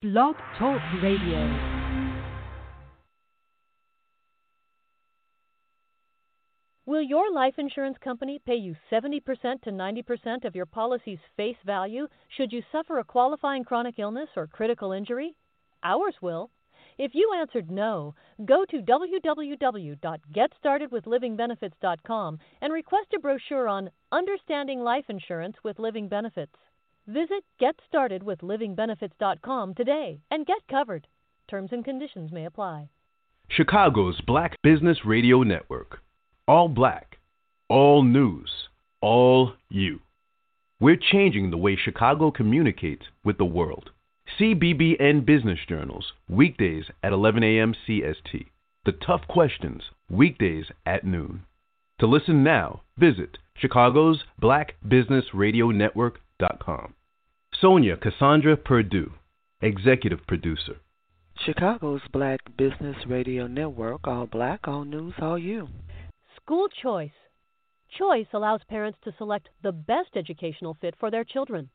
Blog Talk Radio. Will your life insurance company pay you 70% to 90% of your policy's face value should you suffer a qualifying chronic illness or critical injury? Ours will. If you answered no, go to www.getstartedwithlivingbenefits.com and request a brochure on Understanding Life Insurance with Living Benefits. Visit GetStartedWithLivingBenefits.com today and get covered. Terms and conditions may apply. Chicago's Black Business Radio Network. All black, all news, all you. We're changing the way Chicago communicates with the world. CBBN Business Journals, weekdays at 11 a.m. CST. The Tough Questions, weekdays at noon. To listen now, visit Chicago's Black Business Radio Network.com. Sonja Cassandra Perdue, Executive Producer. Chicago's Black Business Radio Network, all black, all news, all you. School choice. Choice allows parents to select the best educational fit for their children.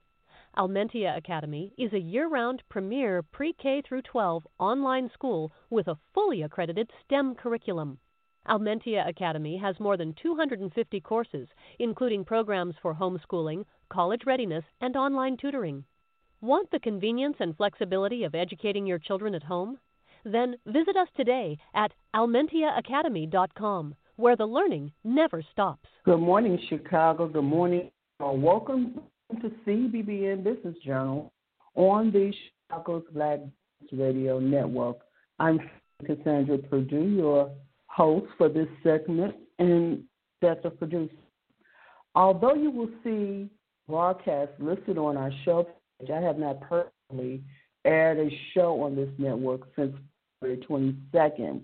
Almentia Academy is a year round premier pre K through 12 online school with a fully accredited STEM curriculum. Almentia Academy has more than 250 courses, including programs for homeschooling, college readiness, and online tutoring. Want the convenience and flexibility of educating your children at home? Then visit us today at almentiaacademy.com, where the learning never stops. Good morning, Chicago. Good morning. Uh, welcome to CBBN Business Journal on the Chicago's Black Radio Network. I'm Cassandra Perdue, your host for this segment and that's a producer. Although you will see broadcasts listed on our show page, I have not personally aired a show on this network since February 22nd.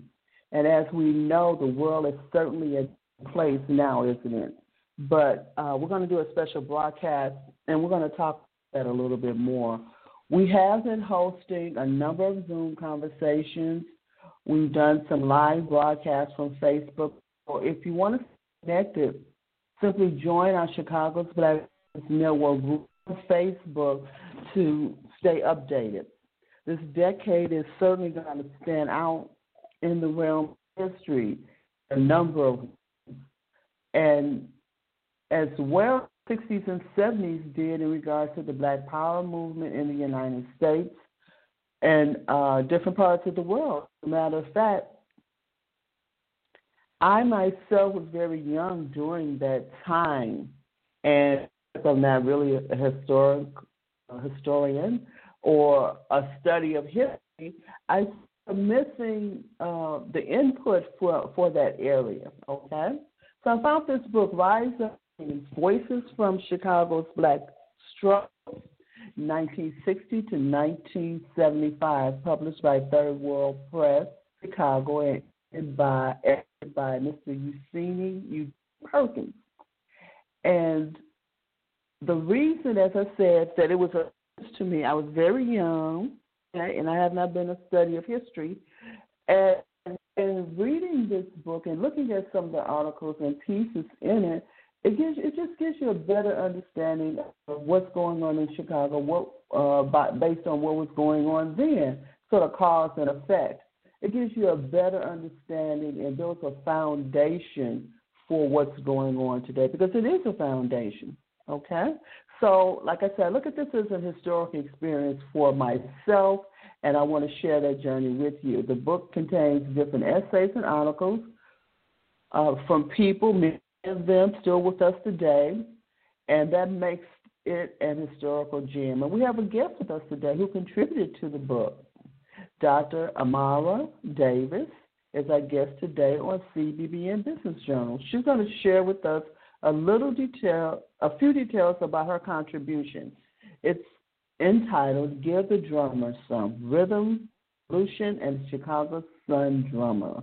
And as we know, the world is certainly a place now, isn't it? But uh, we're going to do a special broadcast and we're going to talk about that a little bit more. We have been hosting a number of Zoom conversations We've done some live broadcasts from Facebook. If you want to stay connected, simply join our Chicago's Black Network group on Facebook to stay updated. This decade is certainly going to stand out in the realm of history, a number of, and as well 60s and 70s did in regards to the Black Power movement in the United States and uh, different parts of the world. Matter of fact, I myself was very young during that time, and I'm not really a historic a historian or a study of history. I am missing uh, the input for for that area. Okay, so I found this book, Rise Up: Voices from Chicago's Black Struggle 1960 to 1975, published by Third World Press, Chicago, and by, by Mr. U. Perkins. And the reason, as I said, that it was a to me, I was very young, and I have not been a study of history. And, and reading this book and looking at some of the articles and pieces in it, it gives it just gives you a better understanding of what's going on in Chicago, what uh, by, based on what was going on then, sort of cause and effect. It gives you a better understanding and builds a foundation for what's going on today because it is a foundation. Okay, so like I said, look at this as an historic experience for myself, and I want to share that journey with you. The book contains different essays and articles uh, from people many of them still with us today, and that makes it an historical gem. And we have a guest with us today who contributed to the book. Dr. Amara Davis is our guest today on CBBN Business Journal. She's going to share with us a little detail, a few details about her contribution. It's entitled "Give the Drummer Some Rhythm, Revolution, and Chicago Sun Drummer."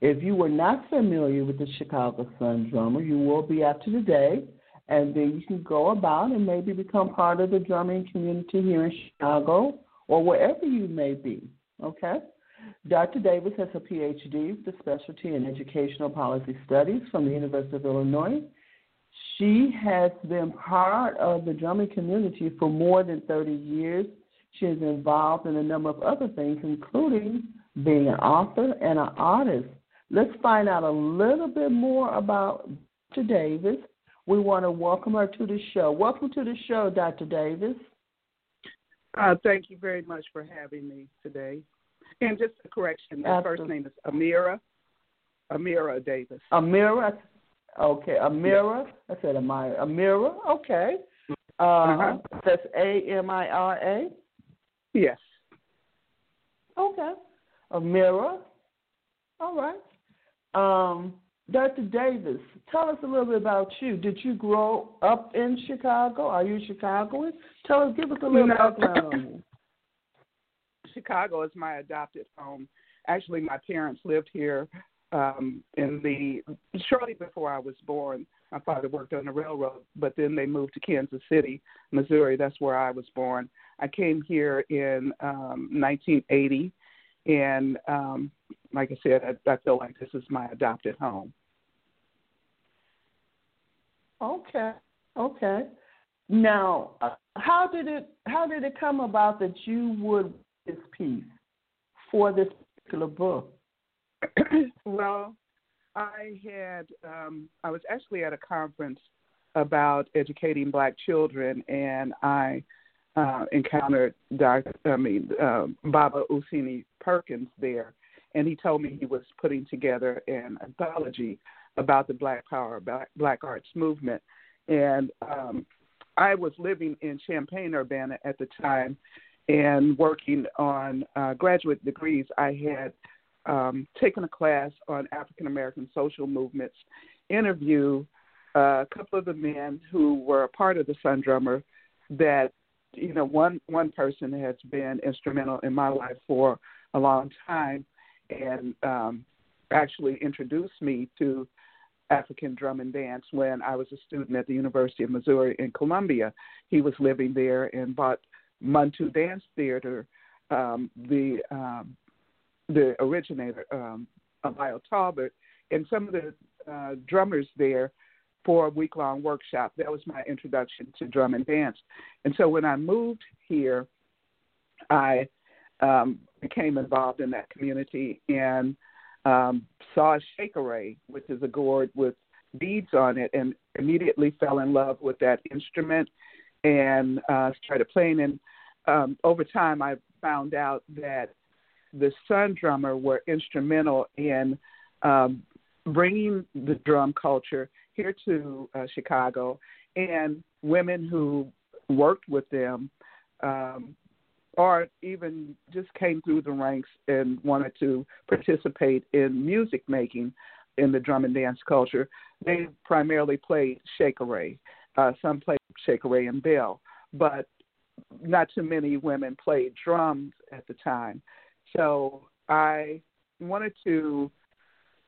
If you were not familiar with the Chicago Sun drummer, you will be after today, and then you can go about and maybe become part of the drumming community here in Chicago or wherever you may be. Okay? Dr. Davis has a PhD with a specialty in educational policy studies from the University of Illinois. She has been part of the drumming community for more than 30 years. She is involved in a number of other things, including being an author and an artist. Let's find out a little bit more about Dr. Davis. We want to welcome her to the show. Welcome to the show, Dr. Davis. Uh, thank you very much for having me today. And just a correction, my first name is Amira. Amira Davis. Amira. Okay, Amira. I said Amira. Amira. Okay. Uh, uh-huh. That's A M I R A. Yes. Okay. Amira. All right. Um, Dr. Davis, tell us a little bit about you. Did you grow up in Chicago? Are you Chicagoan? Tell us, give us a little no. background on you. Chicago is my adopted home. Actually, my parents lived here um, in the shortly before I was born. My father worked on the railroad, but then they moved to Kansas City, Missouri. That's where I was born. I came here in um, 1980, and um, like I said, I, I feel like this is my adopted home. Okay, okay. Now, how did it how did it come about that you would this piece for this particular book? well, I had um, I was actually at a conference about educating black children, and I uh, encountered Dr. I mean uh, Baba Useni Perkins there, and he told me he was putting together an anthology about the Black Power, Black, black Arts movement, and um, I was living in Champaign Urbana at the time, and working on uh, graduate degrees. I had um, taken a class on African American social movements, interview uh, a couple of the men who were a part of the Sun Drummer. That you know, one one person has been instrumental in my life for a long time, and um, actually introduced me to African drum and dance when I was a student at the University of Missouri in Columbia. He was living there and bought Muntu Dance Theater, um, the um, the originator, um, Alyo Tolbert, and some of the uh, drummers there for a week long workshop. That was my introduction to drum and dance. And so when I moved here, I um, became involved in that community and um, saw shekere, which is a gourd with beads on it, and immediately fell in love with that instrument and uh, started playing. And um, over time, I found out that the Sun Drummer were instrumental in um, bringing the drum culture here to uh, Chicago, and women who worked with them, um, or even just came through the ranks and wanted to participate in music making in the drum and dance culture. They primarily played shekere. Uh, some played shekere and bell, but not too many women played drums at the time. So I wanted to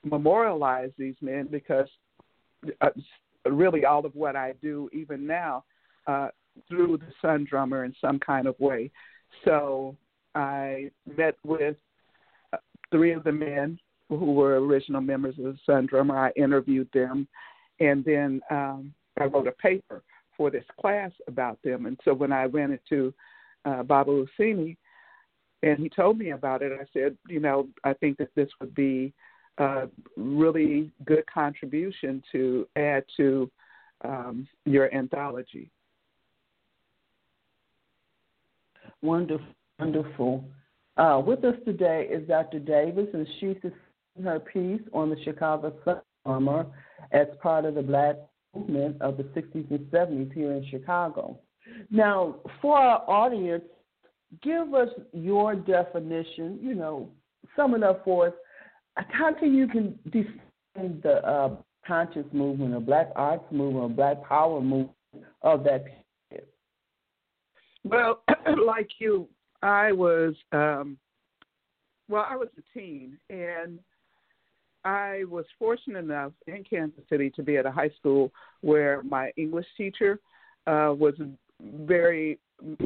memorialize these men because uh, really all of what I do, even now, uh, through the Sun Drummer in some kind of way. So I met with uh, three of the men who were original members of the Sun Drummer. I interviewed them, and then um, I wrote a paper for this class about them. And so when I ran into uh, Baba Useni, and he told me about it, I said, you know, I think that this would be a really good contribution to add to um, your anthology. Wonderful, wonderful. Uh, with us today is Dr. Davis, and she's her piece on the Chicago summer as part of the Black movement of the 60s and 70s here in Chicago. Now, for our audience, give us your definition, you know, sum it up for us. How can you can define the uh, conscious movement or black arts movement or black power movement of that period? Well, like you, I was, um, well, I was a teen and I was fortunate enough in Kansas City to be at a high school where my English teacher uh, was very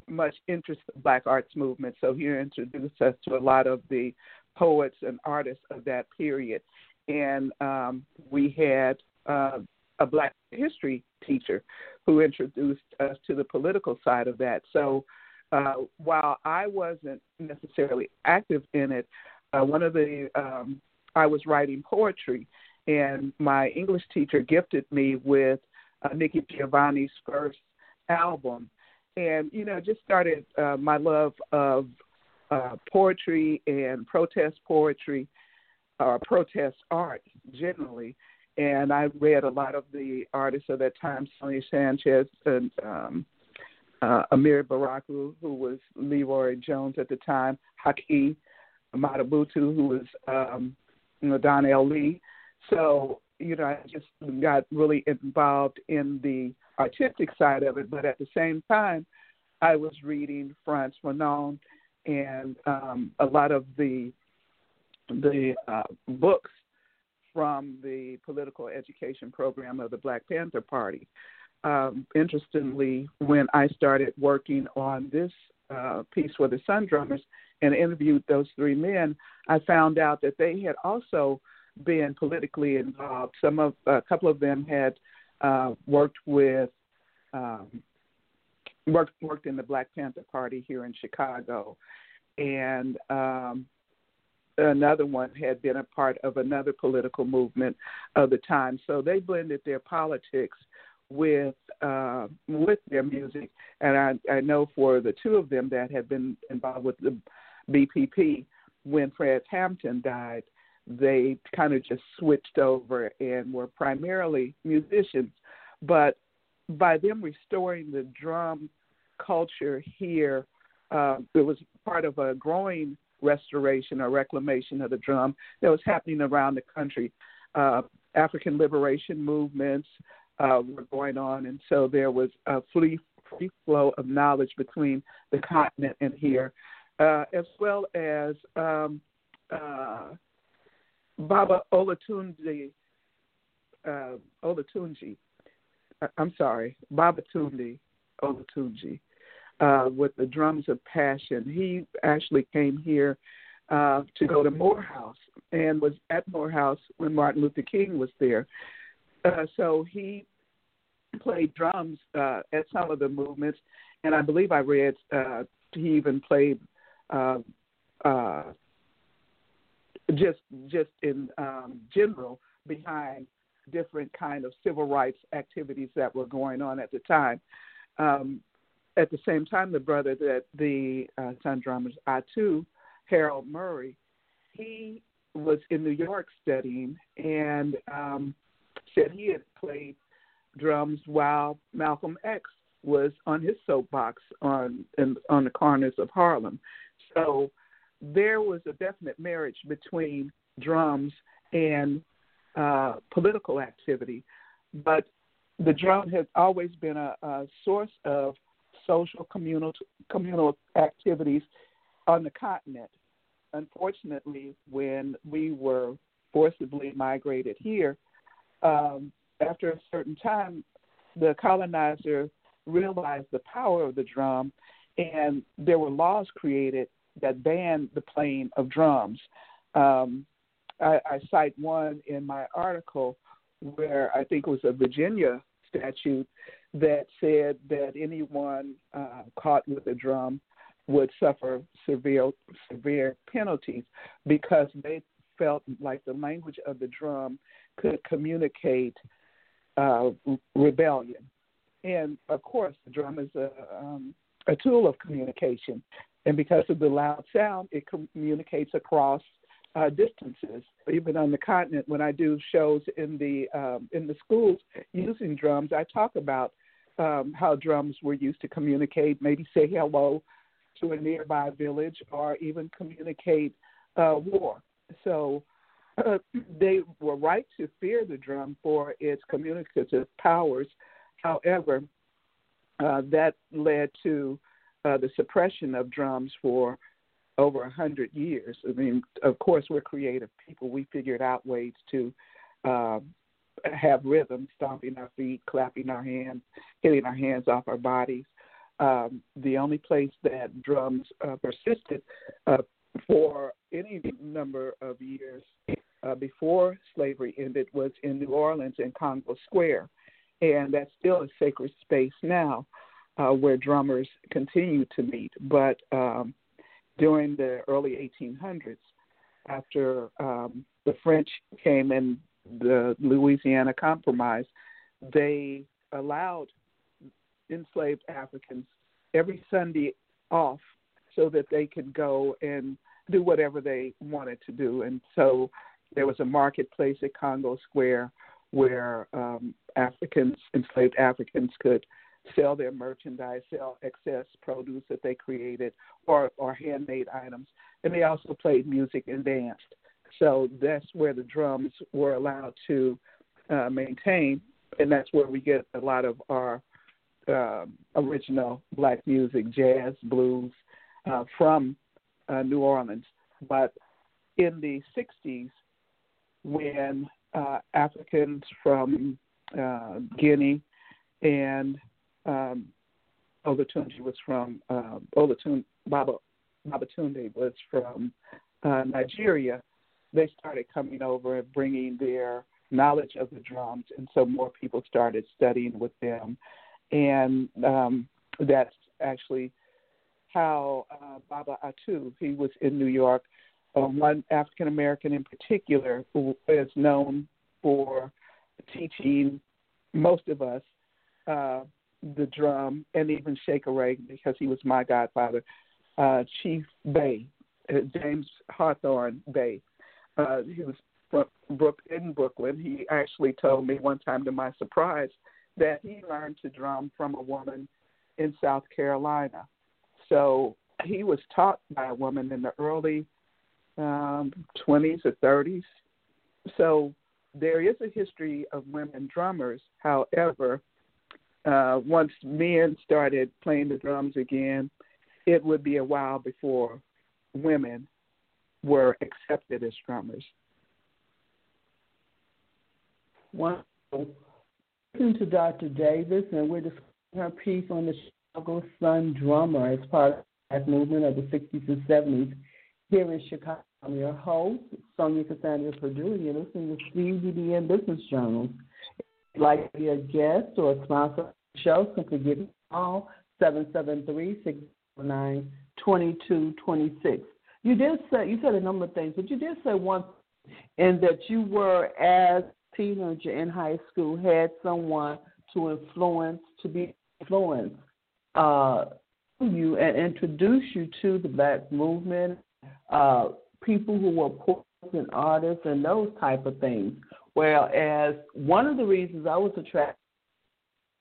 much interest in the Black arts movement. So he introduced us to a lot of the poets and artists of that period. And um, we had uh, a Black history teacher who introduced us to the political side of that. So uh, while I wasn't necessarily active in it, uh, one of the um, I was writing poetry, and my English teacher gifted me with uh, Nikki Giovanni's first album, and you know just started uh, my love of uh, poetry and protest poetry, or uh, protest art generally. And I read a lot of the artists of that time, Sonia Sanchez and um, uh, Amiri Baraka, who was LeRoi Jones at the time, Haki Madhubuti, who was um, you know, Don L. Lee. So, you know, I just got really involved in the artistic side of it, but at the same time, I was reading Frantz Fanon and um, a lot of the the uh, books from the political education program of the Black Panther Party. Um, interestingly, when I started working on this uh, piece for the Sun Drummers and interviewed those three men, I found out that they had also been politically involved. Some of a couple of them had uh, worked with um, worked worked in the Black Panther Party here in Chicago, and um, another one had been a part of another political movement of the time. So they blended their politics with uh, with their music, and I, I know for the two of them that had been involved with the BPP when Fred Hampton died, they kind of just switched over and were primarily musicians. But by them restoring the drum culture here, uh, it was part of a growing restoration or reclamation of the drum that was happening around the country. Uh, African liberation movements uh, were going on, and so there was a free, free flow of knowledge between the continent and here uh, as well as um, uh, Baba Olatunji. Uh, Olatunji. Uh, I'm sorry, Baba Tundi Olatunji, uh, with the Drums of Passion. He actually came here uh, to go to Morehouse and was at Morehouse when Martin Luther King was there. Uh, so he played drums uh, at some of the movements, and I believe I read uh, he even played uh, uh, just just in um, general behind different kind of civil rights activities that were going on at the time. Um, at the same time, the brother that the uh, Sun Drummers, I too, Harold Murray, he was in New York studying and um, said he had played drums while Malcolm X was on his soapbox on in, on the corners of Harlem. So there was a definite marriage between drums and uh, political activity, but the drum has always been a, a source of social communal communal activities on the continent. Unfortunately, when we were forcibly migrated here, um, after a certain time, the colonizer realized the power of the drum, and there were laws created that banned the playing of drums. Um, I, I cite one in my article where I think it was a Virginia statute that said that anyone uh, caught with a drum would suffer severe severe penalties because they felt like the language of the drum could communicate uh, rebellion. And of course, the drum is a, um, a tool of communication. And because of the loud sound, it communicates across uh, distances. Even on the continent, when I do shows in the um, in the schools using drums, I talk about um, how drums were used to communicate, maybe say hello to a nearby village, or even communicate uh, war. So uh, they were right to fear the drum for its communicative powers. However, uh, that led to uh, the suppression of drums for over a hundred years. I mean, of course, we're creative people. We figured out ways to uh, have rhythm, stomping our feet, clapping our hands, hitting our hands off our bodies. Um, the only place that drums uh, persisted uh, for any number of years uh, before slavery ended was in New Orleans in Congo Square, and that's still a sacred space now. Uh, where drummers continue to meet. But um, during the early 1800s, after um, the French came in the Louisiana Compromise, they allowed enslaved Africans every Sunday off so that they could go and do whatever they wanted to do. And so there was a marketplace at Congo Square where um, Africans, enslaved Africans, could sell their merchandise, sell excess produce that they created, or, or handmade items. And they also played music and danced. So that's where the drums were allowed to uh, maintain, and that's where we get a lot of our uh, original black music, jazz, blues, uh, from uh, New Orleans. But in the 60s, when uh, Africans from uh, Guinea and um, Olatunji was from uh, Olatunji, Baba Babatunde was from uh, Nigeria. They started coming over and bringing their knowledge of the drums, and so more people started studying with them, and um, that's actually how uh, Baba Atu, he was in New York, uh, one African American in particular who is known for teaching most of us uh, the drum and even shekere because he was my godfather, uh, Chief Bey, uh, James Hawthorne Bey. Uh, he was from Brook in Brooklyn. He actually told me one time, to my surprise, that he learned to drum from a woman in South Carolina. So he was taught by a woman in the early um, 20s or 30s. So there is a history of women drummers. However, uh, once men started playing the drums again, it would be a while before women were accepted as drummers. Wonderful. Listen to Dr. Davis, and we're discussing her piece on the Chicago Sun drummer as part of that movement of the 60s and 70s here in Chicago. I'm your host, Sonja Cassandra Perdue, and you're listening to CBBN Business Journals. Like to be a guest or a sponsor of the show, simply give me a call, 773-609-2226. You did say, you said a number of things, but you did say one, and that you were, as a teenager in high school, had someone to influence, to be influenced uh, you and introduce you to the black movement, uh, people who were poets and artists and those type of things. Whereas one of the reasons I was attracted,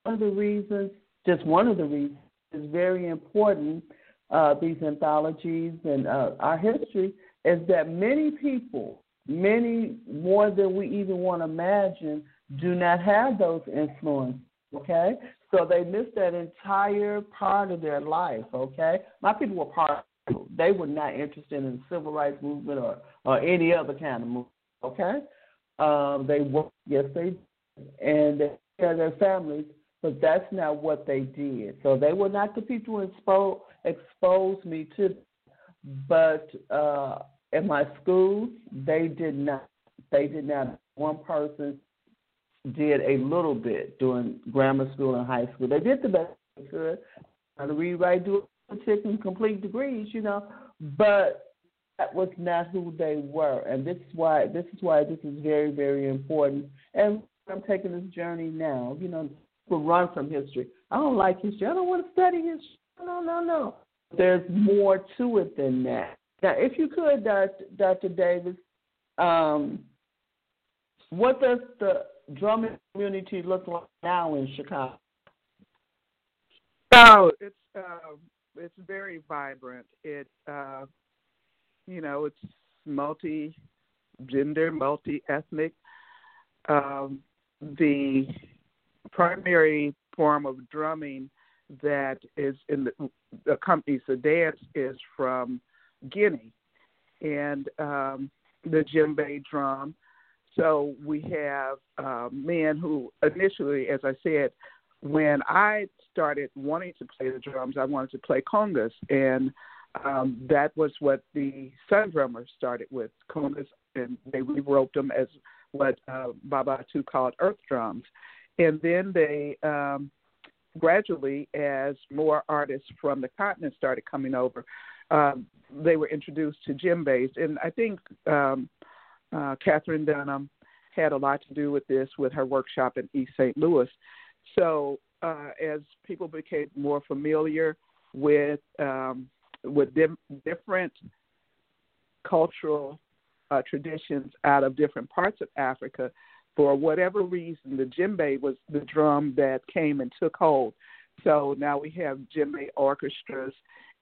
one of the reasons, just one of the reasons, is very important. Uh, these anthologies and uh, our history is that many people, many more than we even want to imagine, do not have those influences. Okay, so they miss that entire part of their life. Okay, my people were part they were not interested in the civil rights movement or, or any other kind of movement. Okay, um, they were yes they and they had their families, but that's not what they did. So they were not the people who expo- exposed me to. But uh, in my schools, they did not. They did not. One person did a little bit during grammar school and high school. They did the best they could. How to read, write, do taking complete degrees, you know, but that was not who they were, and this is why this is why this is very very important. And I'm taking this journey now, you know, to run from history. I don't like history. I don't want to study history. No, no, no. There's more to it than that. Now, if you could, Dr. Dr. Davis, um, what does the drumming community look like now in Chicago? Oh, it's uh, it's very vibrant. It uh, you know it's multi gender, multi ethnic. Um, the primary form of drumming that is in the accompanies the dance is from Guinea, and um, the djembe drum. So we have uh, men who initially, as I said, when I started wanting to play the drums, I wanted to play congas, and um, that was what the Sun Drummers started with congas, and they rewrote them as what uh, Baba Atu called earth drums, and then they um, gradually, as more artists from the continent started coming over, um, they were introduced to djembes. And I think um, uh, Katherine Dunham had a lot to do with this with her workshop in East St. Louis. So uh, as people became more familiar with um, with dim- different cultural uh, traditions out of different parts of Africa, for whatever reason, the djembe was the drum that came and took hold. So now we have djembe orchestras,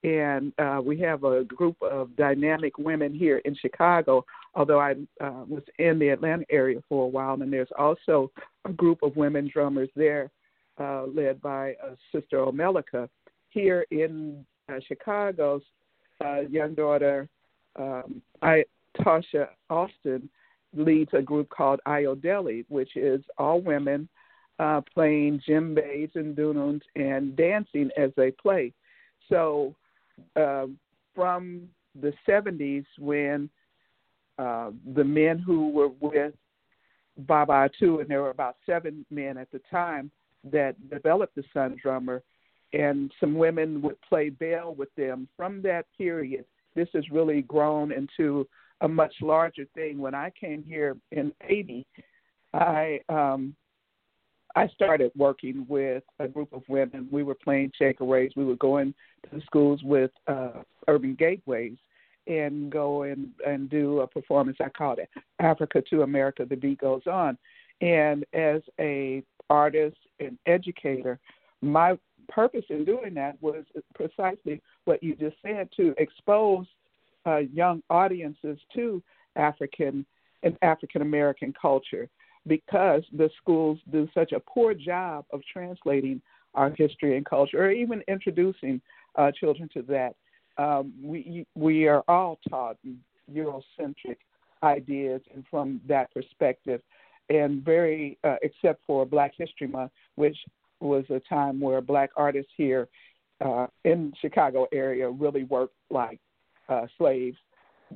and uh, we have a group of dynamic women here in Chicago. Although I uh, was in the Atlanta area for a while, and there's also a group of women drummers there, uh, led by Sister Omelika. Here in uh, Chicago's uh, young daughter, um, I, Tasha Austin, leads a group called Iodeli, which is all women uh, playing djembes and dununs and dancing as they play. So uh, from the 70s, when uh, the men who were with Baba Atu, and there were about seven men at the time that developed the Sun Drummer, and some women would play bell with them. From that period, this has really grown into a much larger thing. When I came here in '80, I um, I started working with a group of women. We were playing shekeres. We were going to the schools with uh, urban gateways and go and, and do a performance. I called it Africa to America. The beat goes on. And as a artist and educator, my purpose in doing that was precisely what you just said to expose uh, young audiences to African and African American culture because the schools do such a poor job of translating our history and culture or even introducing uh, children to that. Um, we we are all taught Eurocentric ideas and from that perspective, and very uh, except for Black History Month, which was a time where Black artists here uh, in Chicago area really worked like uh, slaves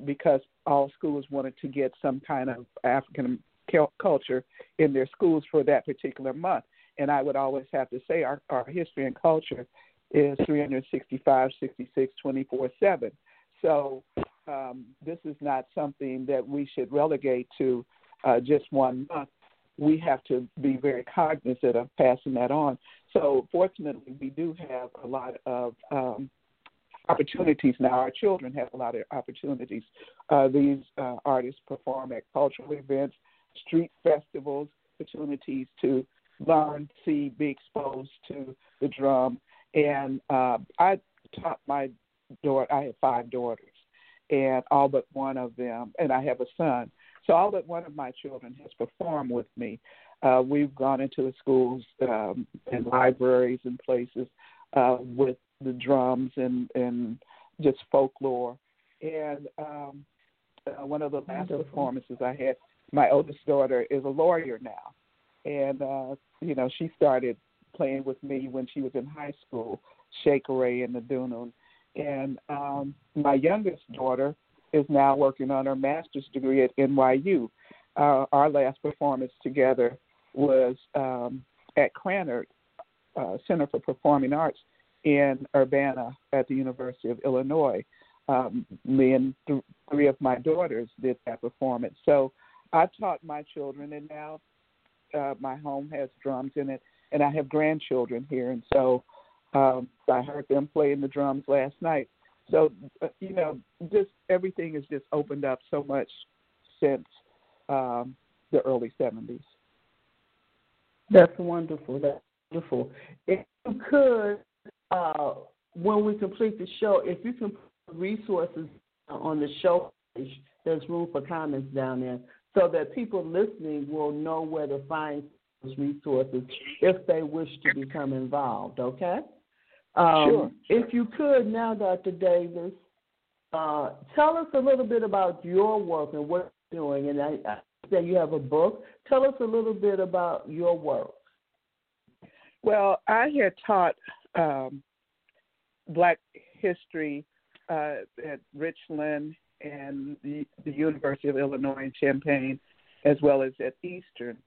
because all schools wanted to get some kind of African culture in their schools for that particular month. And I would always have to say our, our history and culture is 365, 66, 24 7. So um, this is not something that we should relegate to uh, just one month. We have to be very cognizant of passing that on. So fortunately, we do have a lot of um, opportunities now. Our children have a lot of opportunities. Uh, these uh, artists perform at cultural events, street festivals, opportunities to learn, see, be exposed to the drum. And uh, I taught my daughter, I have five daughters, and all but one of them, and I have a son. So all but one of my children has performed with me. Uh, we've gone into the schools um, and libraries and places uh, with the drums and and just folklore. And um, uh, one of the last Wonderful. performances I had, my oldest daughter is a lawyer now, and uh, you know she started playing with me when she was in high school, shekere and the Dunun. And um, my youngest daughter is now working on her master's degree at NYU. Uh, our last performance together was um, at Krannert uh, Center for Performing Arts, in Urbana at the University of Illinois. Um, me and th- three of my daughters did that performance. So I taught my children, and now uh, my home has drums in it, and I have grandchildren here, and so um, I heard them playing the drums last night. So uh, you know, just everything has just opened up so much since um, the early '70s. That's wonderful. That's wonderful. If you could uh, when we complete the show, if you can put resources on the show page, there's room for comments down there so that people listening will know where to find those resources if they wish to become involved, okay? Um, sure. If you could now, Dr. Davis, uh, tell us a little bit about your work and what you're doing. And I, I say you have a book. Tell us a little bit about your work. Well, I had taught um, Black history uh, at Richland and the, the, University of Illinois in Champaign, as well as at Eastern.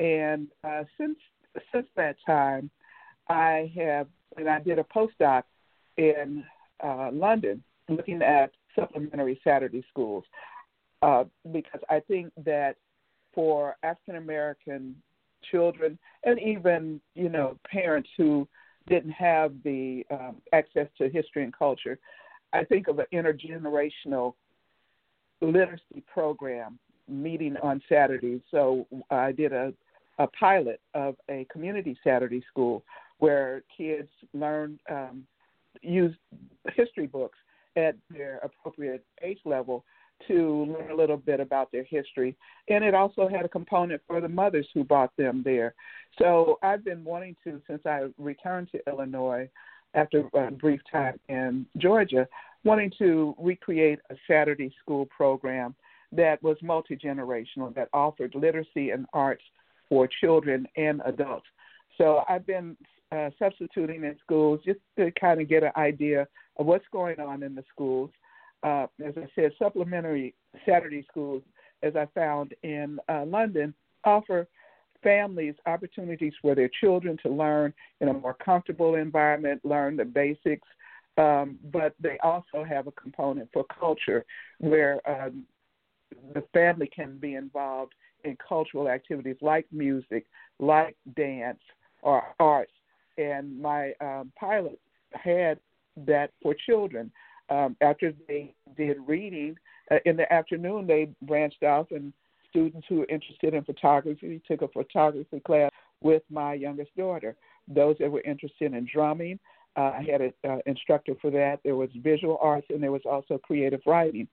And uh, since since that time, I have, and I did a postdoc in uh, London looking at supplementary Saturday schools uh, because I think that for African American children and even you know parents who didn't have the um, access to history and culture, I think of an intergenerational literacy program meeting on Saturdays. So I did a, a pilot of a community Saturday school where kids learned um, use history books at their appropriate age level to learn a little bit about their history. And it also had a component for the mothers who brought them there. So I've been wanting to, since I returned to Illinois after a brief time in Georgia, wanting to recreate a Saturday school program that was multi generational, that offered literacy and arts for children and adults. So I've been uh, substituting in schools just to kind of get an idea of what's going on in the schools. Uh, as I said, supplementary Saturday schools, as I found in uh, London, offer families opportunities for their children to learn in a more comfortable environment, learn the basics, um, but they also have a component for culture where um, the family can be involved in cultural activities like music, like dance, or arts. And my um, pilot had that for children. Um, after they did reading uh, in the afternoon, they branched off, and students who were interested in photography took a photography class with my youngest daughter. Those that were interested in drumming, uh, I had an uh, instructor for that. There was visual arts, and there was also creative writing.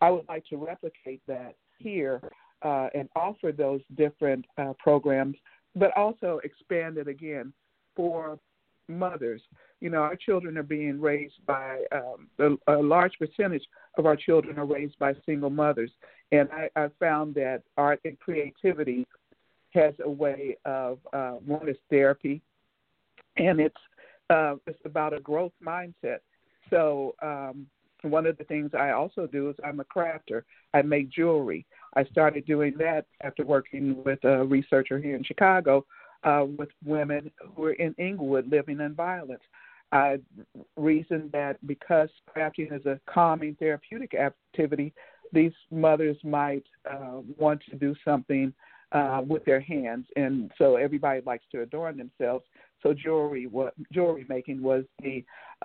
I would like to replicate that here uh, and offer those different uh, programs, but also expand it again for mothers. You know, our children are being raised by um, a, a large percentage of our children are raised by single mothers, and I, I found that art and creativity has a way of uh, one is therapy, and it's uh, it's about a growth mindset. So um, one of the things I also do is I'm a crafter. I make jewelry. I started doing that after working with a researcher here in Chicago uh, with women who are in Englewood living in violence. I reasoned that because crafting is a calming therapeutic activity, these mothers might uh, want to do something uh, with their hands, and so everybody likes to adorn themselves. So jewelry, what jewelry making was the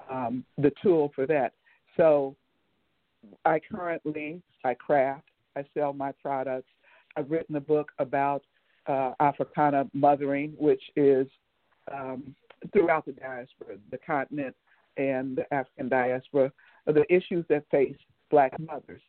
um, the tool for that. So I currently I craft, I sell my products. I've written a book about uh, Africana mothering, which is um, throughout the diaspora, the continent and the African diaspora, the issues that face black mothers.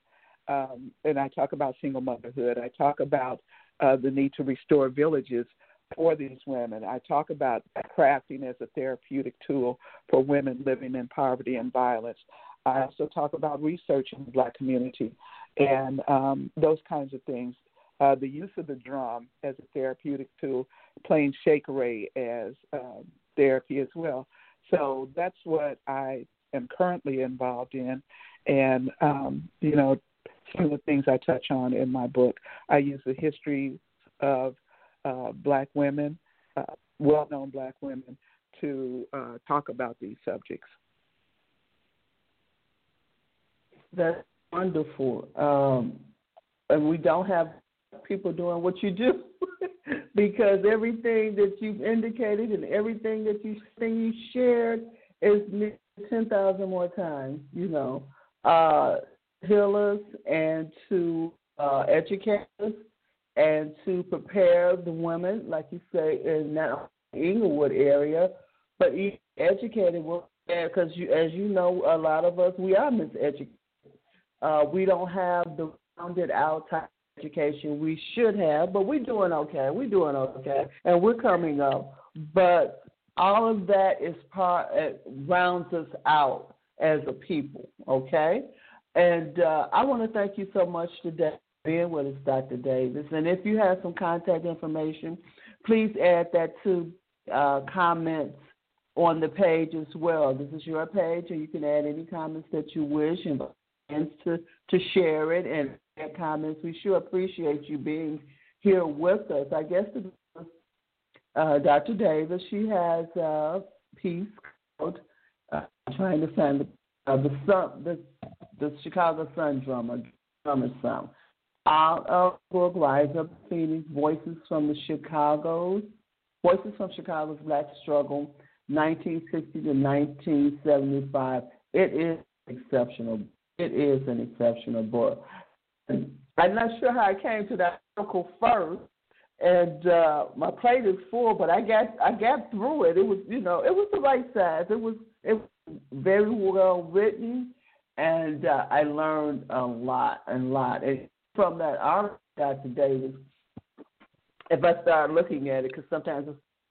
Um, and I talk about single motherhood. I talk about uh, the need to restore villages for these women. I talk about crafting as a therapeutic tool for women living in poverty and violence. I also talk about research in the black community and um, those kinds of things. Uh, the use of the drum as a therapeutic tool, playing shekere as um, therapy as well. So that's what I am currently involved in. And, um, you know, some of the things I touch on in my book, I use the history of uh, black women, uh, well known black women, to uh, talk about these subjects. That's wonderful. Um, and we don't have people doing what you do because everything that you've indicated and everything that you thing you shared is ten thousand more times. You know, uh, heal us and to uh, educate us and to prepare the women, like you say, in that Englewood area, but educated because you, as you know, a lot of us we are miseducated. Uh, we don't have the rounded out type education we should have, but we're doing okay. We're doing okay, and we're coming up. But all of that is part it rounds us out as a people. Okay, and uh, I want to thank you so much today being with us, Dr. Davis. And if you have some contact information, please add that to uh, comments on the page as well. This is your page, and you can add any comments that you wish and to to share it and add comments. We sure appreciate you being here with us. I guess uh, Dr. Davis. She has a piece called uh, "Trying to Find the uh, the Sun the the Chicago Sun Drummer Drummer Son." Out of book "Rise Up Phoenix: Voices from the Chicago's Voices from Chicago's Black Struggle, 1960 to 1975." It is exceptional. It is an exceptional book. I'm not sure how I came to that article first, and uh, my plate is full, but I got I got through it. It was you know it was the right size. It was it was very well written, and uh, I learned a lot and a lot. And from that article Dr. Davis, if I start looking at it, because sometimes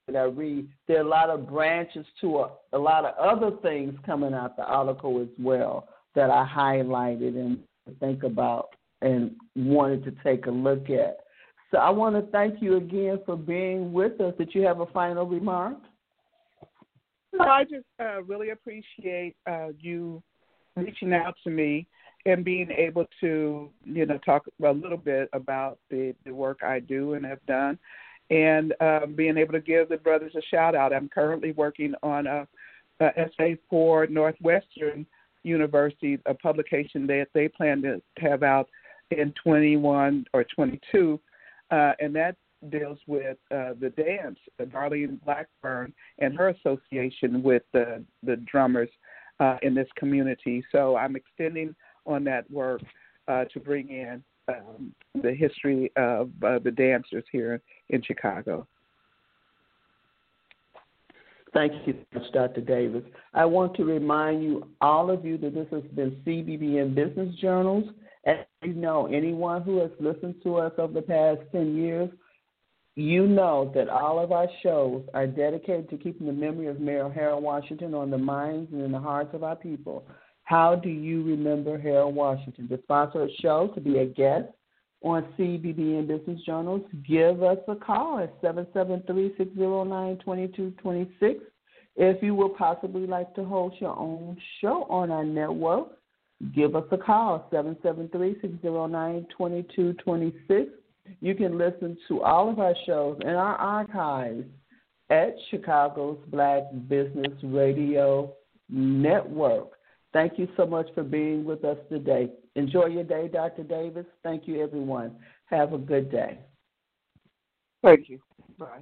that I read, there are a lot of branches to a, a lot of other things coming out the article as well that I highlighted and think about and wanted to take a look at. So I want to thank you again for being with us. Did you have a final remark? No, I just uh, really appreciate uh, you reaching out to me and being able to, you know, talk a little bit about the, the work I do and have done, and uh, being able to give the brothers a shout out. I'm currently working on a, a essay for Northwestern University, a publication that they plan to have out in 21 or 22, uh, and that deals with uh, the dance, uh, Darlene Blackburn and her association with the, the drummers uh, in this community. So I'm extending on that work uh, to bring in um, the history of uh, the dancers here in Chicago. Thank you Dr. Davis. I want to remind you, all of you, that this has been CBBN Business Journals. As you know, anyone who has listened to us over the past 10 years, you know that all of our shows are dedicated to keeping the memory of Mayor Harold Washington on the minds and in the hearts of our people. How do you remember Harold Washington? To sponsor a show, to be a guest on CBBN Business Journals, give us a call at 773 609 2226. If you would possibly like to host your own show on our network, give us a call, 773-609-2226. You can listen to all of our shows in our archives at Chicago's Black Business Radio Network. Thank you so much for being with us today. Enjoy your day, Dr. Davis. Thank you, everyone. Have a good day. Thank you. Bye.